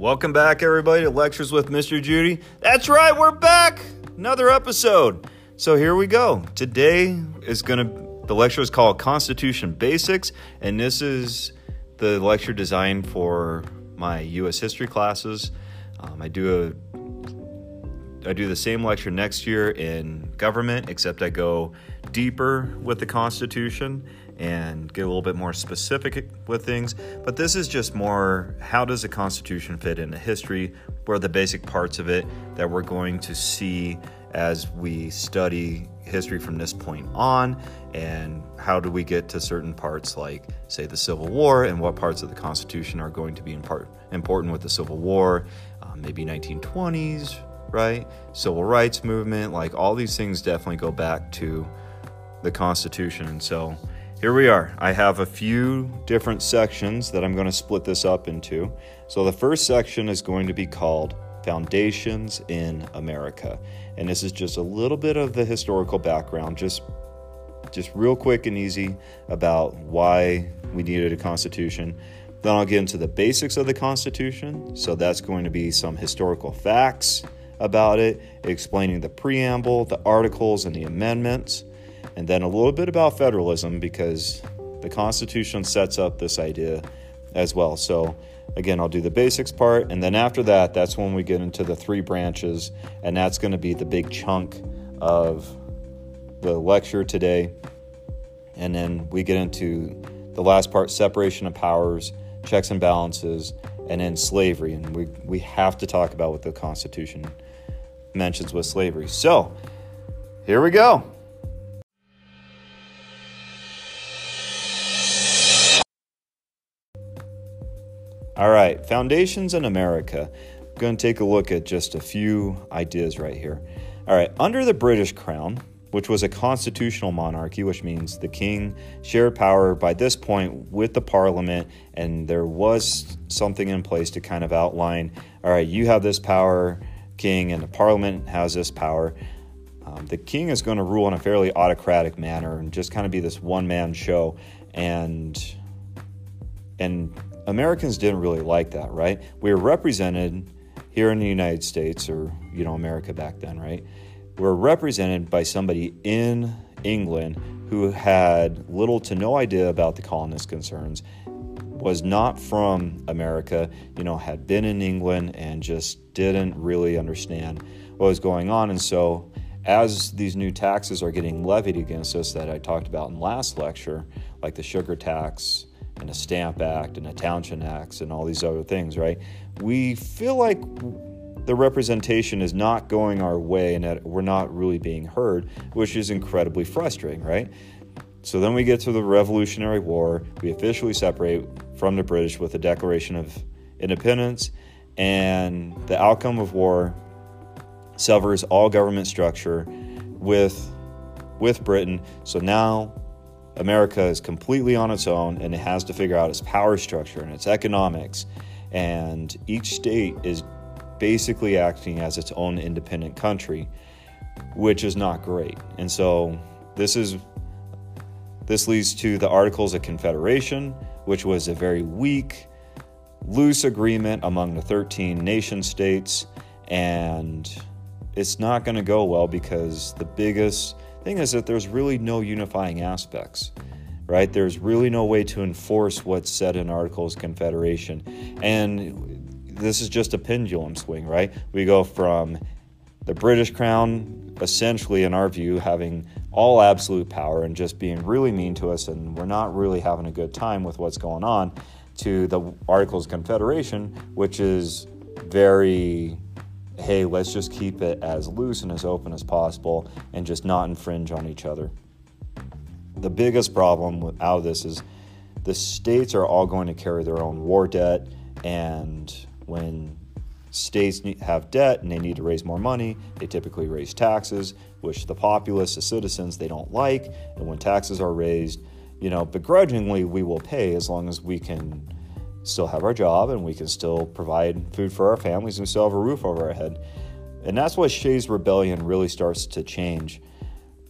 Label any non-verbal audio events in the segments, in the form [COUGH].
Welcome back, everybody, to Lectures with Mr. Judy. That's right, we're back! Another episode. So here we go. Today is going to, the lecture is called Constitution Basics, and this is the lecture designed for my U.S. history classes. Um, I do a I do the same lecture next year in government, except I go deeper with the Constitution and get a little bit more specific with things. But this is just more how does the Constitution fit into history? What are the basic parts of it that we're going to see as we study history from this point on? And how do we get to certain parts like, say, the Civil War and what parts of the Constitution are going to be important with the Civil War? Um, maybe 1920s, right? Civil rights movement, like all these things definitely go back to the Constitution. And so, here we are. I have a few different sections that I'm going to split this up into. So the first section is going to be called Foundations in America. And this is just a little bit of the historical background, just just real quick and easy about why we needed a constitution. Then I'll get into the basics of the Constitution. So that's going to be some historical facts about it, explaining the preamble, the articles, and the amendments and then a little bit about federalism because the Constitution sets up this idea as well. So, again, I'll do the basics part, and then after that, that's when we get into the three branches, and that's going to be the big chunk of the lecture today. And then we get into the last part separation of powers, checks and balances, and then slavery. And we, we have to talk about what the Constitution mentions with slavery. So, here we go. All right, foundations in America. I'm going to take a look at just a few ideas right here. All right, under the British Crown, which was a constitutional monarchy, which means the king shared power by this point with the parliament, and there was something in place to kind of outline all right, you have this power, king, and the parliament has this power. Um, the king is going to rule in a fairly autocratic manner and just kind of be this one man show. And and Americans didn't really like that, right? We were represented here in the United States, or, you know, America back then, right? We're represented by somebody in England who had little to no idea about the colonist concerns, was not from America, you know, had been in England and just didn't really understand what was going on. And so, as these new taxes are getting levied against us that I talked about in last lecture, like the sugar tax, and a Stamp Act and a Townshend Act and all these other things, right? We feel like the representation is not going our way and that we're not really being heard, which is incredibly frustrating, right? So then we get to the Revolutionary War. We officially separate from the British with the Declaration of Independence, and the outcome of war severs all government structure with with Britain. So now America is completely on its own and it has to figure out its power structure and its economics. And each state is basically acting as its own independent country, which is not great. And so this is this leads to the Articles of Confederation, which was a very weak, loose agreement among the 13 nation states. And it's not going to go well because the biggest thing is that there's really no unifying aspects right? There's really no way to enforce what's said in articles confederation. And this is just a pendulum swing right? We go from the british crown essentially in our view having all absolute power and just being really mean to us and we're not really having a good time with what's going on to the articles confederation which is very hey, let's just keep it as loose and as open as possible and just not infringe on each other. The biggest problem out of this is the states are all going to carry their own war debt, and when states have debt and they need to raise more money, they typically raise taxes, which the populace, the citizens, they don't like. And when taxes are raised, you know, begrudgingly, we will pay as long as we can still have our job and we can still provide food for our families and we still have a roof over our head. And that's what Shays' rebellion really starts to change,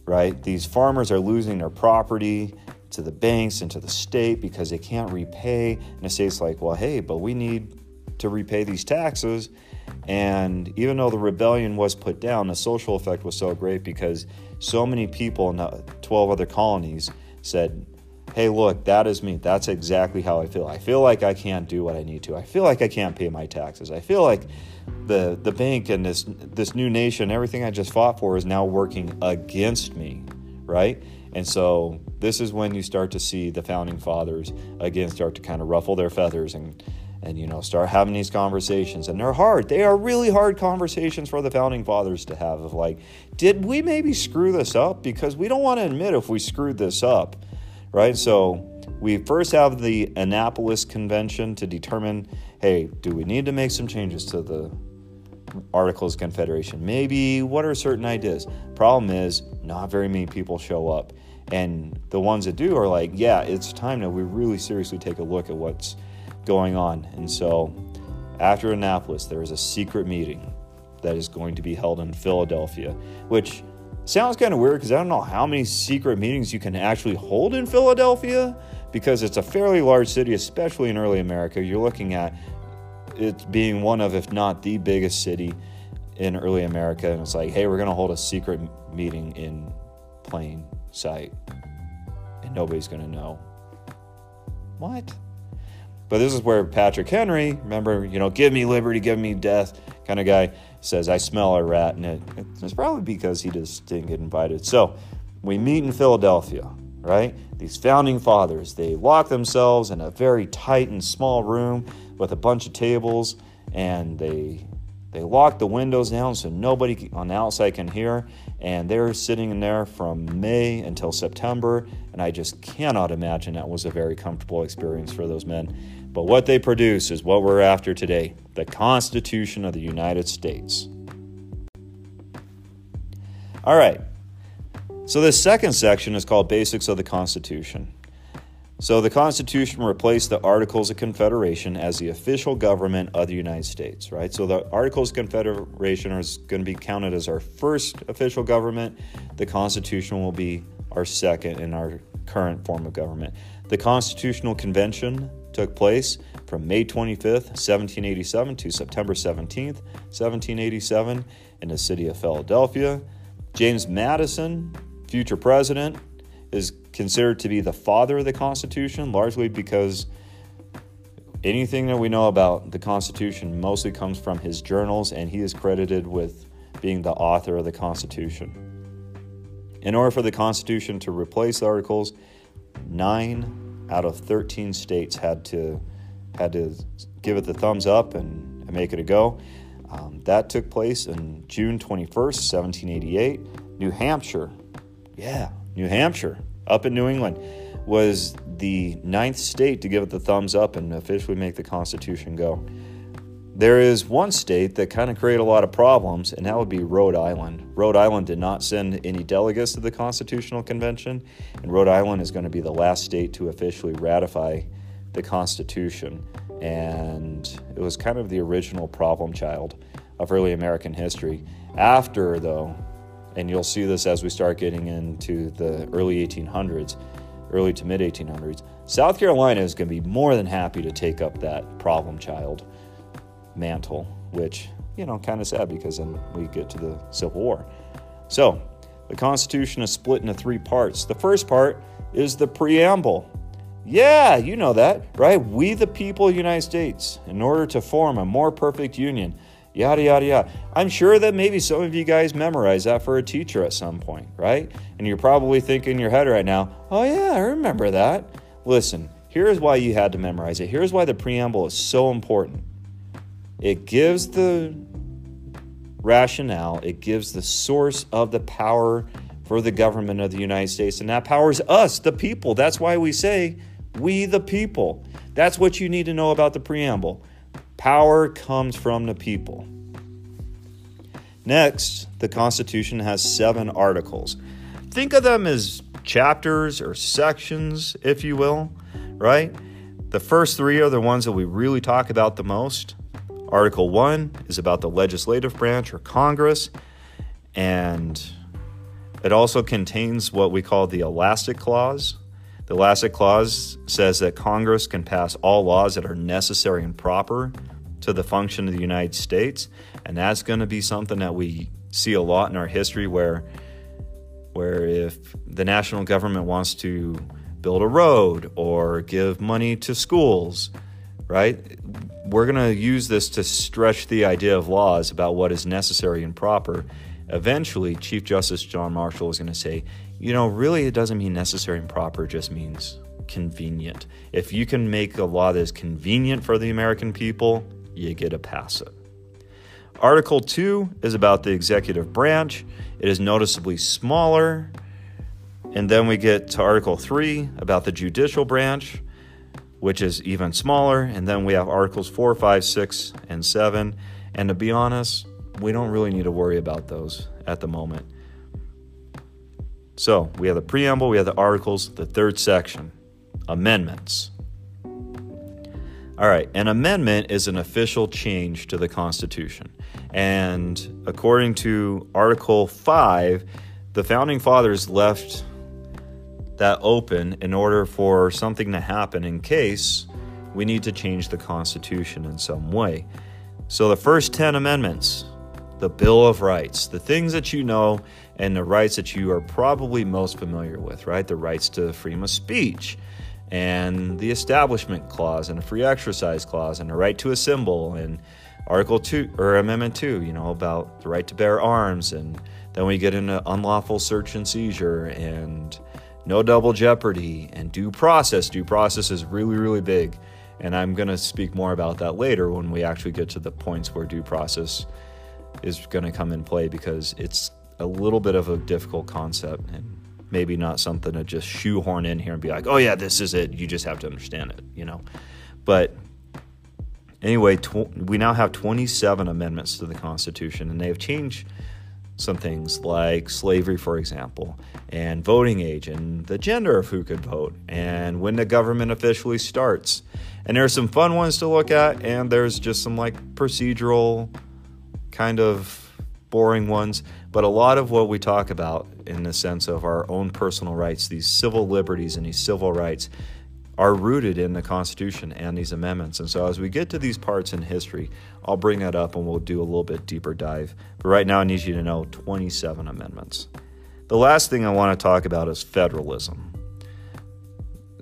right? These farmers are losing their property to the banks and to the state because they can't repay. And the state's like, well, hey, but we need to repay these taxes. And even though the rebellion was put down, the social effect was so great because so many people in 12 other colonies said, Hey, look, that is me. That's exactly how I feel. I feel like I can't do what I need to. I feel like I can't pay my taxes. I feel like the, the bank and this, this new nation, everything I just fought for, is now working against me, right? And so this is when you start to see the founding fathers again start to kind of ruffle their feathers and and you know start having these conversations and they're hard they are really hard conversations for the founding fathers to have of like did we maybe screw this up because we don't want to admit if we screwed this up right so we first have the annapolis convention to determine hey do we need to make some changes to the articles of confederation maybe what are certain ideas problem is not very many people show up and the ones that do are like yeah it's time now. we really seriously take a look at what's going on. And so after Annapolis, there is a secret meeting that is going to be held in Philadelphia, which sounds kind of weird because I don't know how many secret meetings you can actually hold in Philadelphia because it's a fairly large city, especially in early America. You're looking at it being one of, if not the biggest city in early America. And it's like, hey, we're going to hold a secret meeting in plain sight, and nobody's going to know. What? But this is where Patrick Henry, remember, you know, give me liberty, give me death kind of guy, says, I smell a rat. And it, it's probably because he just didn't get invited. So we meet in Philadelphia, right? These founding fathers, they lock themselves in a very tight and small room with a bunch of tables and they they lock the windows down so nobody on the outside can hear and they're sitting in there from May until September and I just cannot imagine that was a very comfortable experience for those men but what they produce is what we're after today the Constitution of the United States. All right. So, this second section is called Basics of the Constitution. So, the Constitution replaced the Articles of Confederation as the official government of the United States, right? So, the Articles of Confederation is going to be counted as our first official government. The Constitution will be our second in our current form of government. The Constitutional Convention took place from May 25th, 1787 to September 17th, 1787, in the city of Philadelphia. James Madison, future president, is considered to be the father of the Constitution, largely because anything that we know about the Constitution mostly comes from his journals, and he is credited with being the author of the Constitution. In order for the Constitution to replace the Articles, nine out of 13 states had to had to give it the thumbs up and, and make it a go. Um, that took place in June 21st, 1788. New Hampshire, yeah, New Hampshire, up in New England, was the ninth state to give it the thumbs up and officially make the Constitution go. There is one state that kind of created a lot of problems, and that would be Rhode Island. Rhode Island did not send any delegates to the Constitutional Convention, and Rhode Island is going to be the last state to officially ratify the Constitution. And it was kind of the original problem child of early American history. After, though, and you'll see this as we start getting into the early 1800s, early to mid 1800s, South Carolina is going to be more than happy to take up that problem child mantle, which, you know, kind of sad because then we get to the Civil War. So, the Constitution is split into three parts. The first part is the preamble. Yeah, you know that, right? We, the people of the United States, in order to form a more perfect union, yada, yada, yada. I'm sure that maybe some of you guys memorized that for a teacher at some point, right? And you're probably thinking in your head right now, oh, yeah, I remember that. Listen, here's why you had to memorize it. Here's why the preamble is so important. It gives the rationale, it gives the source of the power for the government of the United States, and that power is us, the people. That's why we say, we the people. That's what you need to know about the preamble. Power comes from the people. Next, the Constitution has seven articles. Think of them as chapters or sections, if you will, right? The first three are the ones that we really talk about the most. Article 1 is about the legislative branch or Congress, and it also contains what we call the elastic clause. The elastic clause says that Congress can pass all laws that are necessary and proper to the function of the United States, and that's going to be something that we see a lot in our history where where if the national government wants to build a road or give money to schools, right? We're going to use this to stretch the idea of laws about what is necessary and proper. Eventually, Chief Justice John Marshall is going to say, you know, really it doesn't mean necessary and proper, just means convenient. If you can make a law that is convenient for the American people, you get to pass it. Article 2 is about the executive branch. It is noticeably smaller. And then we get to Article 3 about the judicial branch, which is even smaller. And then we have Articles 4, 5, 6, and 7. And to be honest, we don't really need to worry about those at the moment. So we have the preamble, we have the articles, the third section amendments. All right, an amendment is an official change to the Constitution. And according to Article 5, the founding fathers left that open in order for something to happen in case we need to change the Constitution in some way. So the first 10 amendments, the Bill of Rights, the things that you know and the rights that you are probably most familiar with, right? The rights to freedom of speech, and the Establishment Clause and a Free Exercise Clause and the right to assemble and Article 2 or Amendment 2, you know, about the right to bear arms. And then we get into unlawful search and seizure and no double jeopardy and due process. Due process is really, really big. And I'm going to speak more about that later when we actually get to the points where due process is going to come in play because it's a little bit of a difficult concept and maybe not something to just shoehorn in here and be like, oh, yeah, this is it. You just have to understand it, you know? But anyway, tw- we now have 27 amendments to the Constitution, and they have changed some things like slavery, for example, and voting age, and the gender of who could vote, and when the government officially starts. And there are some fun ones to look at, and there's just some like procedural kind of boring ones. But a lot of what we talk about in the sense of our own personal rights, these civil liberties and these civil rights, are rooted in the Constitution and these amendments. And so as we get to these parts in history, I'll bring that up and we'll do a little bit deeper dive. But right now, I need you to know 27 amendments. The last thing I want to talk about is federalism.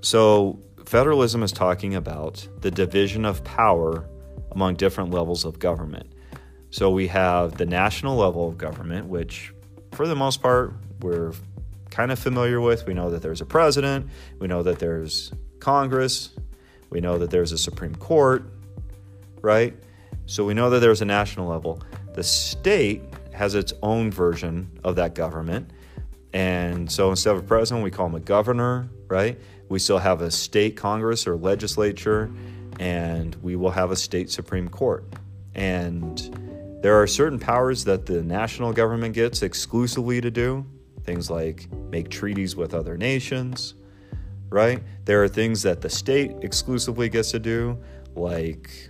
So, federalism is talking about the division of power among different levels of government. So we have the national level of government, which for the most part we're kind of familiar with. We know that there's a president, we know that there's Congress, we know that there's a Supreme Court, right? So we know that there's a national level. The state has its own version of that government. And so instead of a president, we call him a governor, right? We still have a state Congress or legislature, and we will have a state Supreme Court. And there are certain powers that the national government gets exclusively to do, things like make treaties with other nations, right? There are things that the state exclusively gets to do, like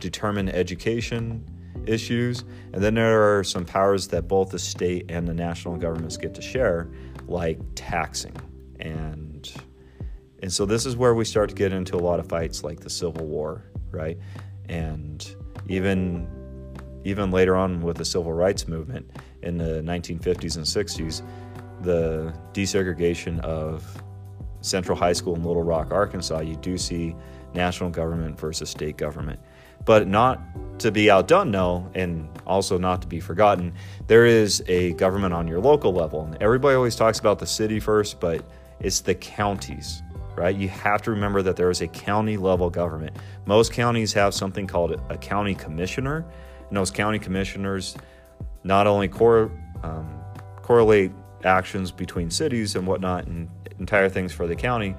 determine education issues. And then there are some powers that both the state and the national governments get to share, like taxing. And and so this is where we start to get into a lot of fights like the Civil War, right? And even even later on with the civil rights movement in the 1950s and 60s, the desegregation of Central High School in Little Rock, Arkansas, you do see national government versus state government. But not to be outdone, no, and also not to be forgotten, there is a government on your local level. And everybody always talks about the city first, but it's the counties, right? You have to remember that there is a county level government. Most counties have something called a county commissioner, and those county commissioners not only cor- um, correlate actions between cities and whatnot and entire things for the county,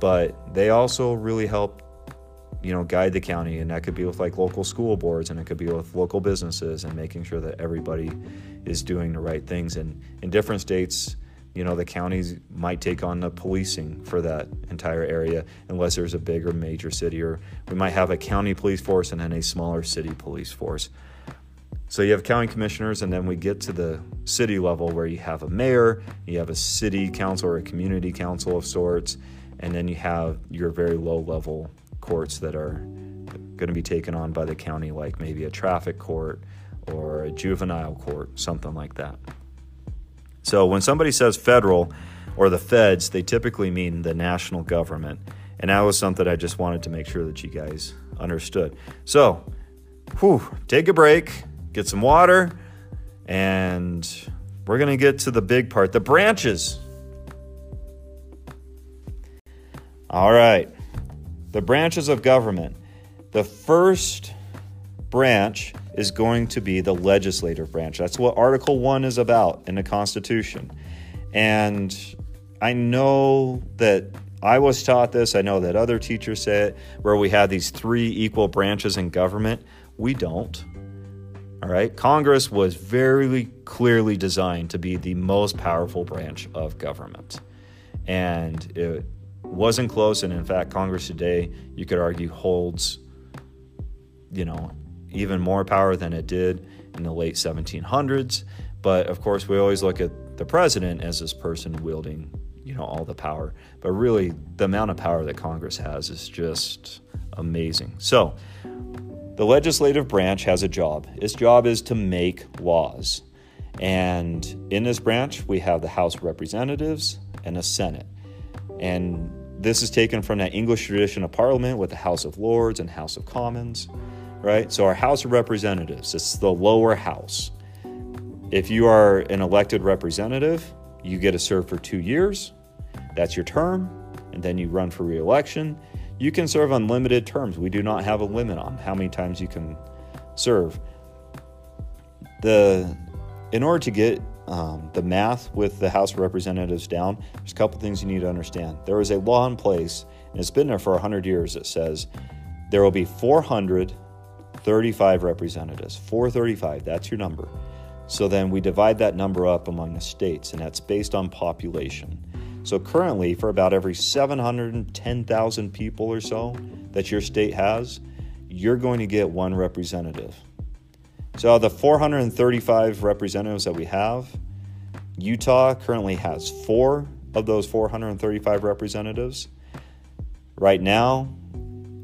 but they also really help you know guide the county. And that could be with like local school boards and it could be with local businesses and making sure that everybody is doing the right things. And in different states you know the counties might take on the policing for that entire area unless there's a bigger major city or we might have a county police force and then a smaller city police force so you have county commissioners, and then we get to the city level where you have a mayor, you have a city council or a community council of sorts, and then you have your very low level courts that are going to be taken on by the county, like maybe a traffic court or a juvenile court, something like that. So when somebody says federal or the feds, they typically mean the national government. And that was something I just wanted to make sure that you guys understood. So, whew, take a break, get some water, and we're going to get to the big part the branches. All right, the branches of government. The first branch is going to be the legislative branch. That's what Article 1 is about in the Constitution. And I know that I was taught this, I know that other teachers say it, where we have these three equal branches in government. We don't. All right. Congress was very clearly designed to be the most powerful branch of government. And it wasn't close. And in fact, Congress today, you could argue, holds, you know, even more power than it did in the late 1700s. But of course, we always look at the president as this person wielding, you know, all the power. But really, the amount of power that Congress has is just amazing. So, the legislative branch has a job. Its job is to make laws. And in this branch, we have the House of Representatives and the Senate. And this is taken from that English tradition of Parliament with the House of Lords and House of Commons, right? So, our House of Representatives, it's the lower house. If you are an elected representative, you get to serve for two years. That's your term. And then you run for reelection. You can serve unlimited terms. We do not have a limit on how many times you can serve. The in order to get um, the math with the House of Representatives down, there's a couple things you need to understand. There is a law in place, and it's been there for 100 years, that says there will be 435 representatives. 435, that's your number. So then we divide that number up among the states, and that's based on population. So currently, for about every 710,000 people or so that your state has, you're going to get one representative. So, the 435 representatives that we have, Utah currently has four of those 435 representatives. Right now,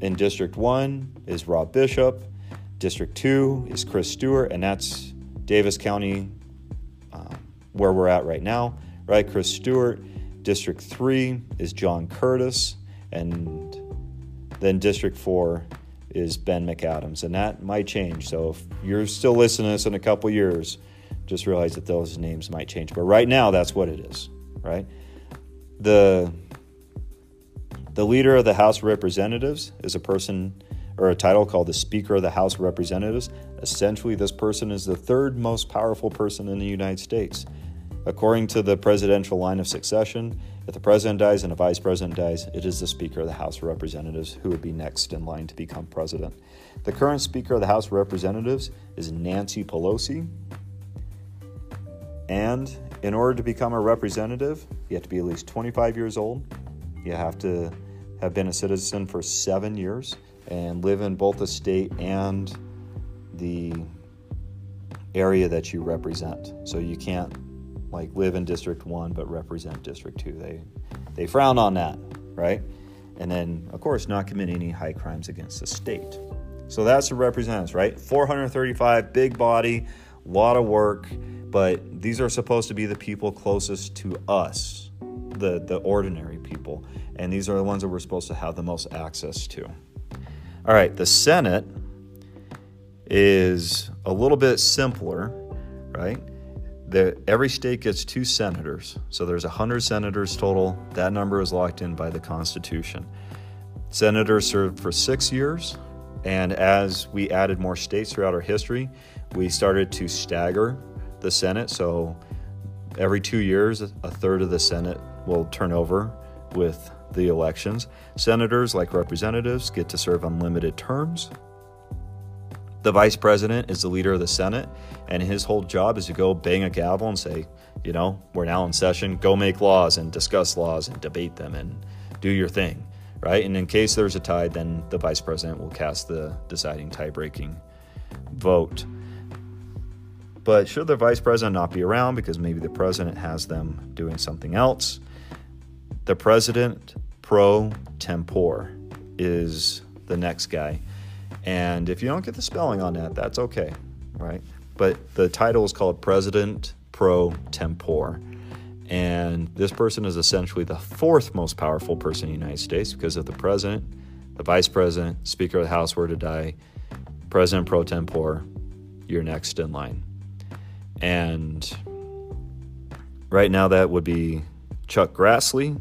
in District 1 is Rob Bishop, District 2 is Chris Stewart, and that's Davis County, uh, where we're at right now, right? Chris Stewart. District 3 is John Curtis, and then District 4 is Ben McAdams, and that might change. So if you're still listening to this in a couple years, just realize that those names might change. But right now, that's what it is, right? The the leader of the House of Representatives is a person or a title called the Speaker of the House of Representatives. Essentially, this person is the third most powerful person in the United States. According to the presidential line of succession, if the president dies and a vice president dies, it is the Speaker of the House of Representatives who would be next in line to become president. The current Speaker of the House of Representatives is Nancy Pelosi. And in order to become a representative, you have to be at least 25 years old. You have to have been a citizen for seven years and live in both the state and the area that you represent. So you can't like live in District 1 but represent District 2. They they frown on that, right? And then of course not commit any high crimes against the state. So that's the representatives, right? 435 big body, lot of work, but these are supposed to be the people closest to us, the the ordinary people, and these are the ones that we're supposed to have the most access to. All right, the Senate is a little bit simpler, right? Every state gets two senators. So there's 100 senators total. That number is locked in by the Constitution. Senators serve for six years. And as we added more states throughout our history, we started to stagger the Senate. So every two years, a third of the Senate will turn over with the elections. Senators, like representatives, get to serve unlimited terms. The vice president is the leader of the Senate, and his whole job is to go bang a gavel and say, you know, we're now in session, go make laws and discuss laws and debate them and do your thing, right? And in case there's a tie, then the vice president will cast the deciding tie breaking vote. But should the vice president not be around because maybe the president has them doing something else, the president pro tempore is the next guy. And if you don't get the spelling on that, that's okay, right? But the title is called President Pro Tempore. And this person is essentially the fourth most powerful person in the United States because if the president, the vice president, Speaker of the House were to die, President pro tempore, you're next in line. And right now, that would be Chuck Grassley,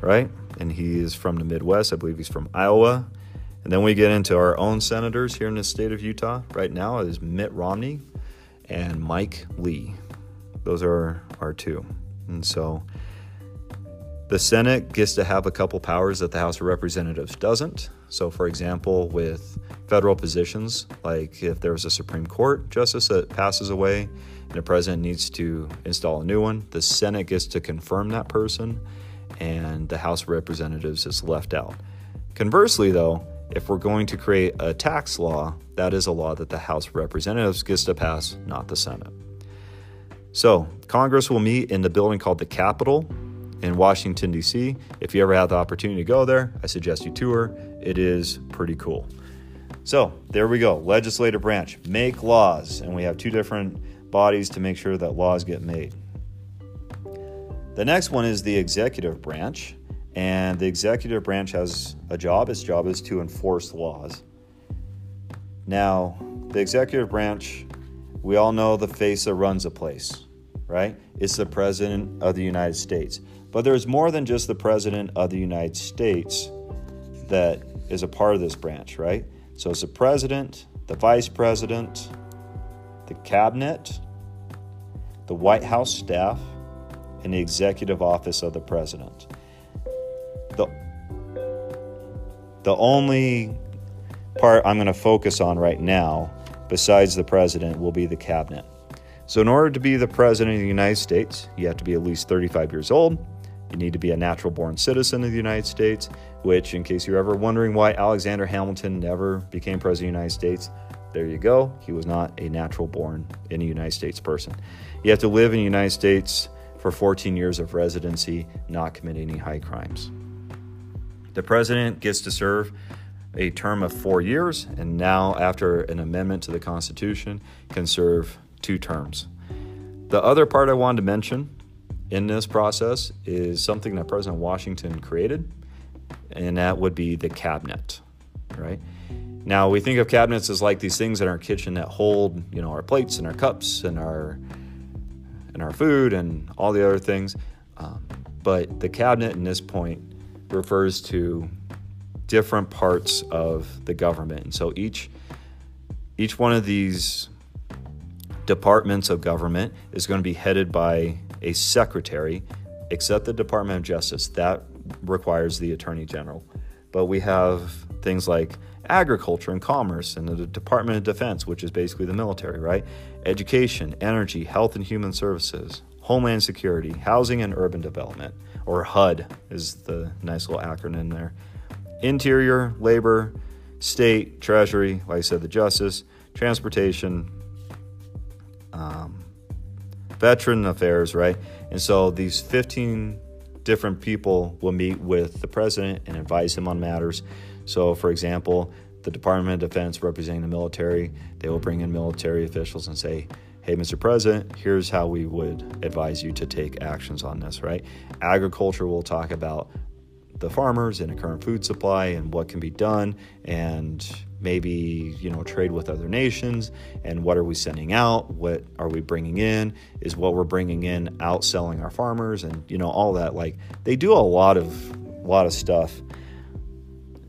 right? And he is from the Midwest. I believe he's from Iowa. And then we get into our own senators here in the state of Utah. Right now is Mitt Romney and Mike Lee. Those are our two. And so the Senate gets to have a couple powers that the House of Representatives doesn't. So, for example, with federal positions, like if there's a Supreme Court justice that passes away and the president needs to install a new one, the Senate gets to confirm that person and the House of Representatives is left out. Conversely, though, if we're going to create a tax law, that is a law that the House of Representatives gets to pass, not the Senate. So, Congress will meet in the building called the Capitol in Washington, D.C. If you ever have the opportunity to go there, I suggest you tour. It is pretty cool. So, there we go. Legislative branch, make laws. And we have two different bodies to make sure that laws get made. The next one is the executive branch. And the executive branch has a job. Its job is to enforce laws. Now, the executive branch, we all know the face that runs a place, right? It's the President of the United States. But there's more than just the President of the United States that is a part of this branch, right? So it's the President, the Vice President, the Cabinet, the White House staff, and the Executive Office of the President. The, the only part I'm going to focus on right now, besides the President, will be the Cabinet. So, in order to be the President of the United States, you have to be at least 35 years old. You need to be a natural born citizen of the United States, which, in case you're ever wondering why Alexander Hamilton never became President of the United States, there you go. He was not a natural born in United States person. You have to live in the United States for 14 years of residency, not commit any high crimes. The president gets to serve a term of four years, and now, after an amendment to the Constitution, can serve two terms. The other part I wanted to mention in this process is something that President Washington created, and that would be the cabinet, right? Now we think of cabinets as like these things in our kitchen that hold, you know, our plates and our cups and our and our food and all the other things. Um, but the cabinet in this point refers to different parts of the government, and so each each one of these departments of government is going to be headed by a secretary, except the Department of Justice. That requires the Attorney General. But we have things like agriculture and commerce and the Department of Defense, which is basically the military, right? Education, energy, health and human services, homeland security, housing and urban development, or HUD is the nice little acronym there. Interior, labor, state, treasury, like I said, the justice, transportation, um, veteran affairs, right? And so these 15 different people will meet with the president and advise him on matters. So, for example, the Department of Defense representing the military, they will bring in military officials and say, Hey, Mr. President, here's how we would advise you to take actions on this, right? Agriculture will talk about the farmers and a current food supply and what can be done and maybe you know trade with other nations and what are we sending out what are we bringing in is what we're bringing in outselling our farmers and you know all that like they do a lot of lot of stuff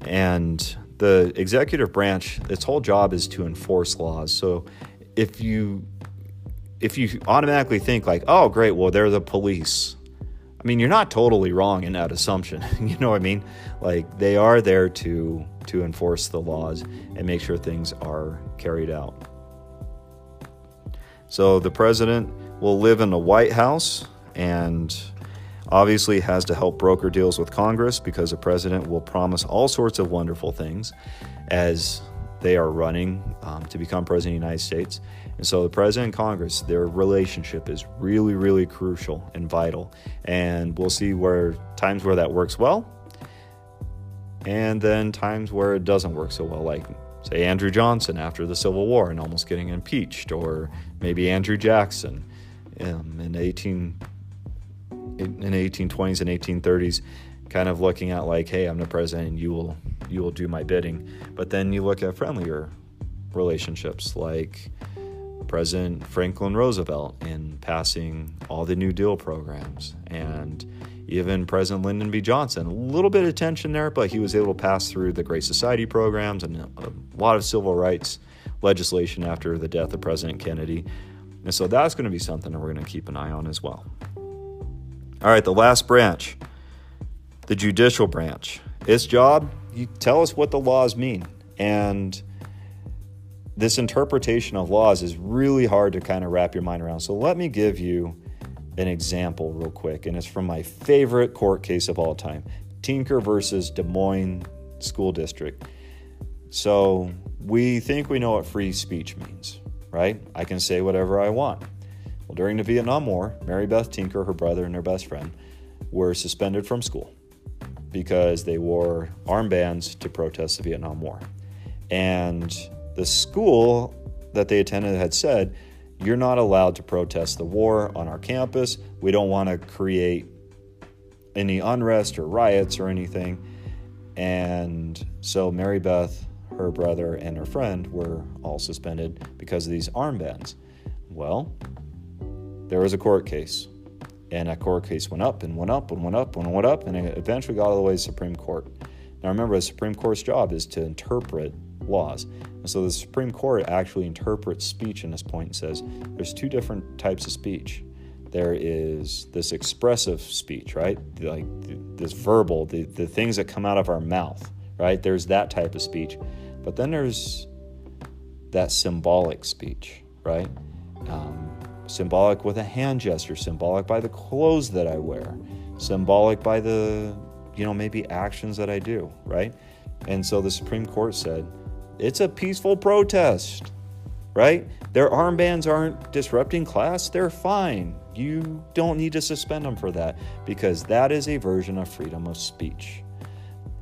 and the executive branch its whole job is to enforce laws so if you if you automatically think like oh great well they're the police I mean, you're not totally wrong in that assumption. [LAUGHS] you know what I mean? Like they are there to to enforce the laws and make sure things are carried out. So the president will live in the White House and obviously has to help broker deals with Congress because the president will promise all sorts of wonderful things as they are running um, to become president of the United States. And so the president and Congress, their relationship is really, really crucial and vital. And we'll see where times where that works well and then times where it doesn't work so well, like say Andrew Johnson after the Civil War and almost getting impeached, or maybe Andrew Jackson um, in 18 in 1820s and 1830s, kind of looking at like, hey, I'm the president, and you will you will do my bidding. But then you look at friendlier relationships like President Franklin Roosevelt in passing all the New Deal programs and even President Lyndon B. Johnson. A little bit of tension there, but he was able to pass through the Great Society programs and a lot of civil rights legislation after the death of President Kennedy. And so that's going to be something that we're going to keep an eye on as well. All right, the last branch, the judicial branch. Its job, you tell us what the laws mean. And this interpretation of laws is really hard to kind of wrap your mind around. So let me give you an example real quick, and it's from my favorite court case of all time Tinker versus Des Moines School District. So we think we know what free speech means, right? I can say whatever I want. Well, during the Vietnam War, Mary Beth Tinker, her brother, and her best friend were suspended from school because they wore armbands to protest the Vietnam War. And the school that they attended had said, You're not allowed to protest the war on our campus. We don't want to create any unrest or riots or anything. And so Mary Beth, her brother, and her friend were all suspended because of these armbands. Well, there was a court case. And that court case went up and went up and went up and went up, and it eventually got all the way to the Supreme Court. Now, remember, the Supreme Court's job is to interpret laws. And so the Supreme Court actually interprets speech in this point and says there's two different types of speech. There is this expressive speech, right? Like this verbal, the, the things that come out of our mouth, right? There's that type of speech. But then there's that symbolic speech, right? Um, symbolic with a hand gesture, symbolic by the clothes that I wear, symbolic by the, you know, maybe actions that I do, right? And so the Supreme Court said it's a peaceful protest, right? Their armbands aren't disrupting class, they're fine. You don't need to suspend them for that because that is a version of freedom of speech.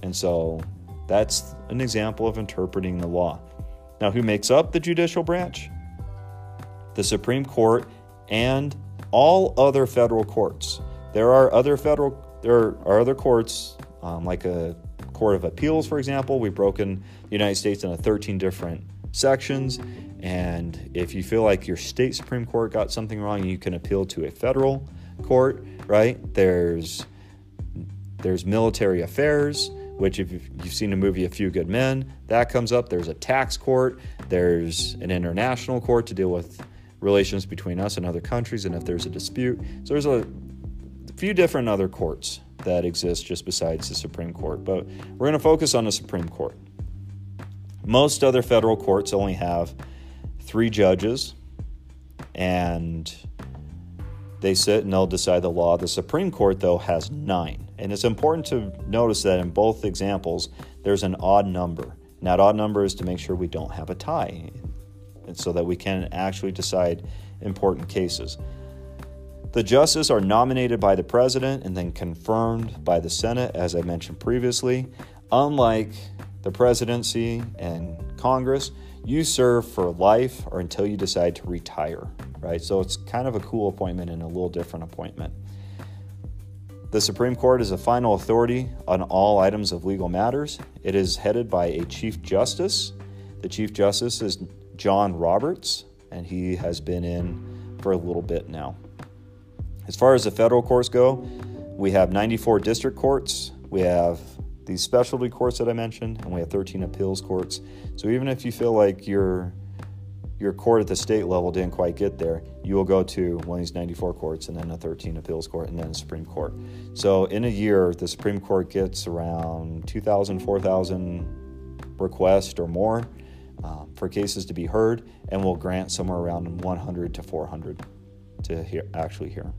And so that's an example of interpreting the law. Now, who makes up the judicial branch? The Supreme Court and all other federal courts. There are other federal there are other courts um, like a Court of Appeals, for example. We've broken the United States into 13 different sections. And if you feel like your state Supreme Court got something wrong, you can appeal to a federal court, right? There's there's military affairs, which if you've seen the movie A Few Good Men, that comes up. There's a tax court. There's an international court to deal with relations between us and other countries, and if there's a dispute. So there's a few different other courts that exists just besides the Supreme Court, but we're going to focus on the Supreme Court. Most other federal courts only have three judges, and they sit and they'll decide the law. The Supreme Court, though, has nine. And it's important to notice that in both examples, there's an odd number. And that odd number is to make sure we don't have a tie, and so that we can actually decide important cases. The justices are nominated by the president and then confirmed by the Senate, as I mentioned previously. Unlike the presidency and Congress, you serve for life or until you decide to retire, right? So it's kind of a cool appointment and a little different appointment. The Supreme Court is a final authority on all items of legal matters. It is headed by a Chief Justice. The Chief Justice is John Roberts, and he has been in for a little bit now. As far as the federal courts go, we have 94 district courts, we have these specialty courts that I mentioned, and we have 13 appeals courts. So even if you feel like your your court at the state level didn't quite get there, you will go to one of these 94 courts and then a 13 appeals court and then a Supreme Court. So in a year, the Supreme Court gets around 2,000, 4,000 requests or more um, for cases to be heard and will grant somewhere around 100 to 400 to hear, actually hear.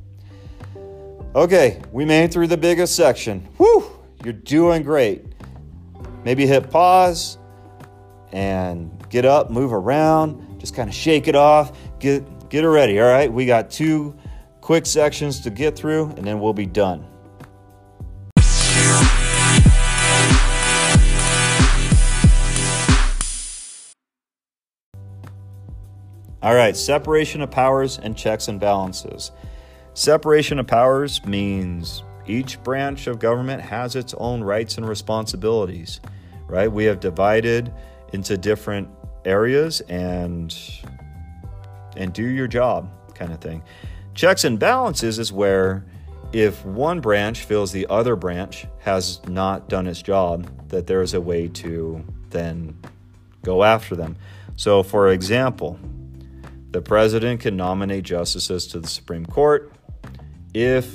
Okay, we made it through the biggest section. Whew, you're doing great. Maybe hit pause and get up, move around, just kind of shake it off, get get it ready. All right, we got two quick sections to get through, and then we'll be done. All right, separation of powers and checks and balances. Separation of powers means each branch of government has its own rights and responsibilities, right? We have divided into different areas and and do your job kind of thing. Checks and balances is where if one branch feels the other branch has not done its job, that there is a way to then go after them. So, for example, the president can nominate justices to the Supreme Court if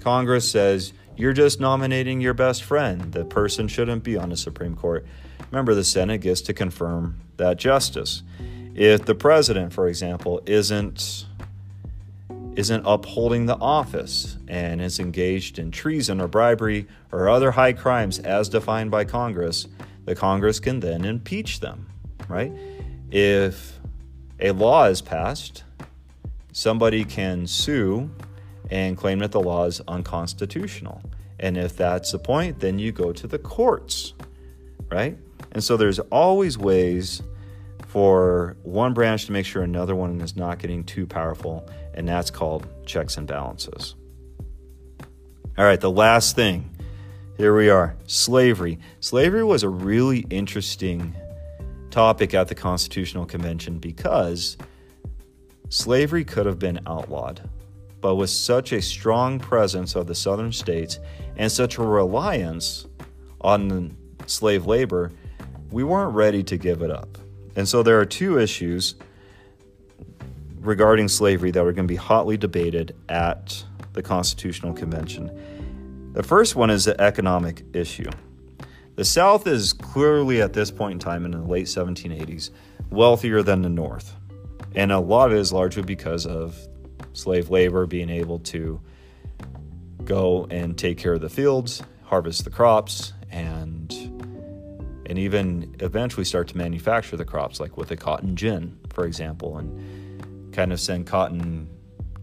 Congress says you're just nominating your best friend, the person shouldn't be on the Supreme Court. Remember, the Senate gets to confirm that justice. If the president, for example, isn't isn't upholding the office and is engaged in treason or bribery or other high crimes as defined by Congress, the Congress can then impeach them, right? If a law is passed, somebody can sue and claim that the law is unconstitutional. And if that's the point, then you go to the courts, right? And so there's always ways for one branch to make sure another one is not getting too powerful, and that's called checks and balances. All right, the last thing. Here we are slavery. Slavery was a really interesting topic at the Constitutional Convention because slavery could have been outlawed. But with such a strong presence of the southern states and such a reliance on slave labor, we weren't ready to give it up. And so there are two issues regarding slavery that are going to be hotly debated at the Constitutional Convention. The first one is the economic issue. The South is clearly at this point in time in the late 1780s wealthier than the North. And a lot of it is largely because of slave labor, being able to go and take care of the fields, harvest the crops, and and even eventually start to manufacture the crops, like with a cotton gin, for example, and kind of send cotton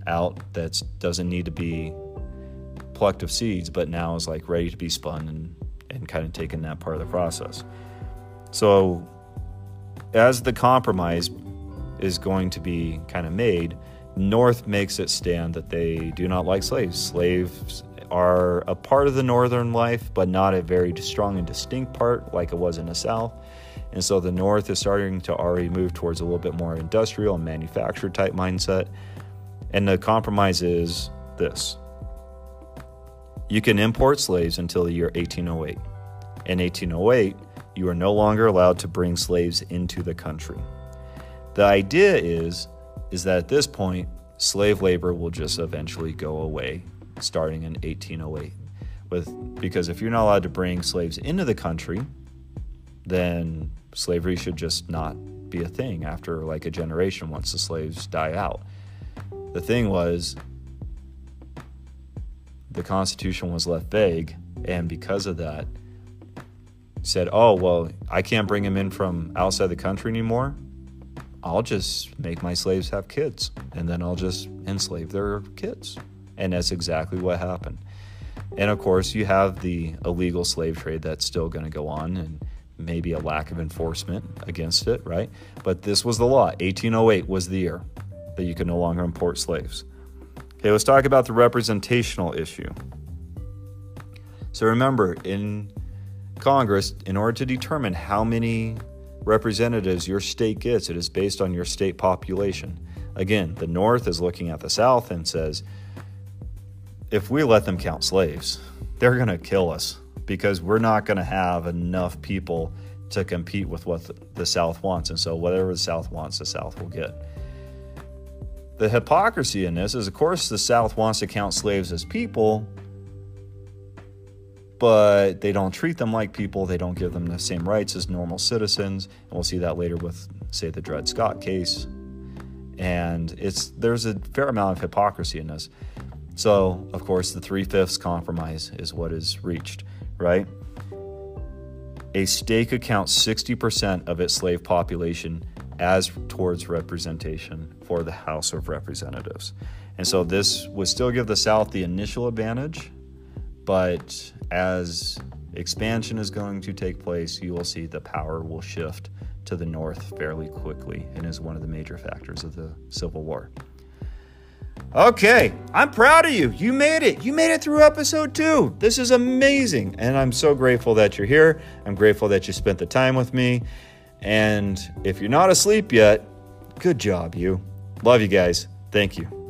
out that doesn't need to be plucked of seeds, but now is like ready to be spun and, and kind of taken that part of the process. So, as the compromise is going to be kind of made, North makes it stand that they do not like slaves. Slaves are a part of the Northern life, but not a very strong and distinct part like it was in the South. And so the North is starting to already move towards a little bit more industrial and manufactured type mindset. And the compromise is this you can import slaves until the year 1808. In 1808, you are no longer allowed to bring slaves into the country. The idea is is that at this point, slave labor will just eventually go away starting in 1808. With, because if you're not allowed to bring slaves into the country, then slavery should just not be a thing after like a generation once the slaves die out. The thing was, the Constitution was left vague, and because of that, said, oh, well, I can't bring him in from outside the country anymore. I'll just make my slaves have kids and then I'll just enslave their kids. And that's exactly what happened. And of course, you have the illegal slave trade that's still going to go on and maybe a lack of enforcement against it, right? But this was the law. 1808 was the year that you could no longer import slaves. Okay, let's talk about the representational issue. So remember, in Congress, in order to determine how many representatives your state gets, it is based on your state population. Again, the North is looking at the South and says, if we let them count slaves, they're going to kill us because we're not going to have enough people to compete with what the South wants. And so, whatever the South wants, the South will get. The hypocrisy in this is, of course, the South wants to count slaves as people, but they don't treat them like people. They don't give them the same rights as normal citizens. And we'll see that later with, say, the Dred Scott case. And it's there's a fair amount of hypocrisy in this. So, of course, the three fifths compromise is what is reached, right? A state count 60% of its slave population as towards representation for the House of Representatives. And so this would still give the South the initial advantage, but as expansion is going to take place, you will see the power will shift to the north fairly quickly and is one of the major factors of the Civil War. Okay, I'm proud of you. You made it. You made it through episode two. This is amazing. And I'm so grateful that you're here. I'm grateful that you spent the time with me. And if you're not asleep yet, good job, you. Love you guys. Thank you.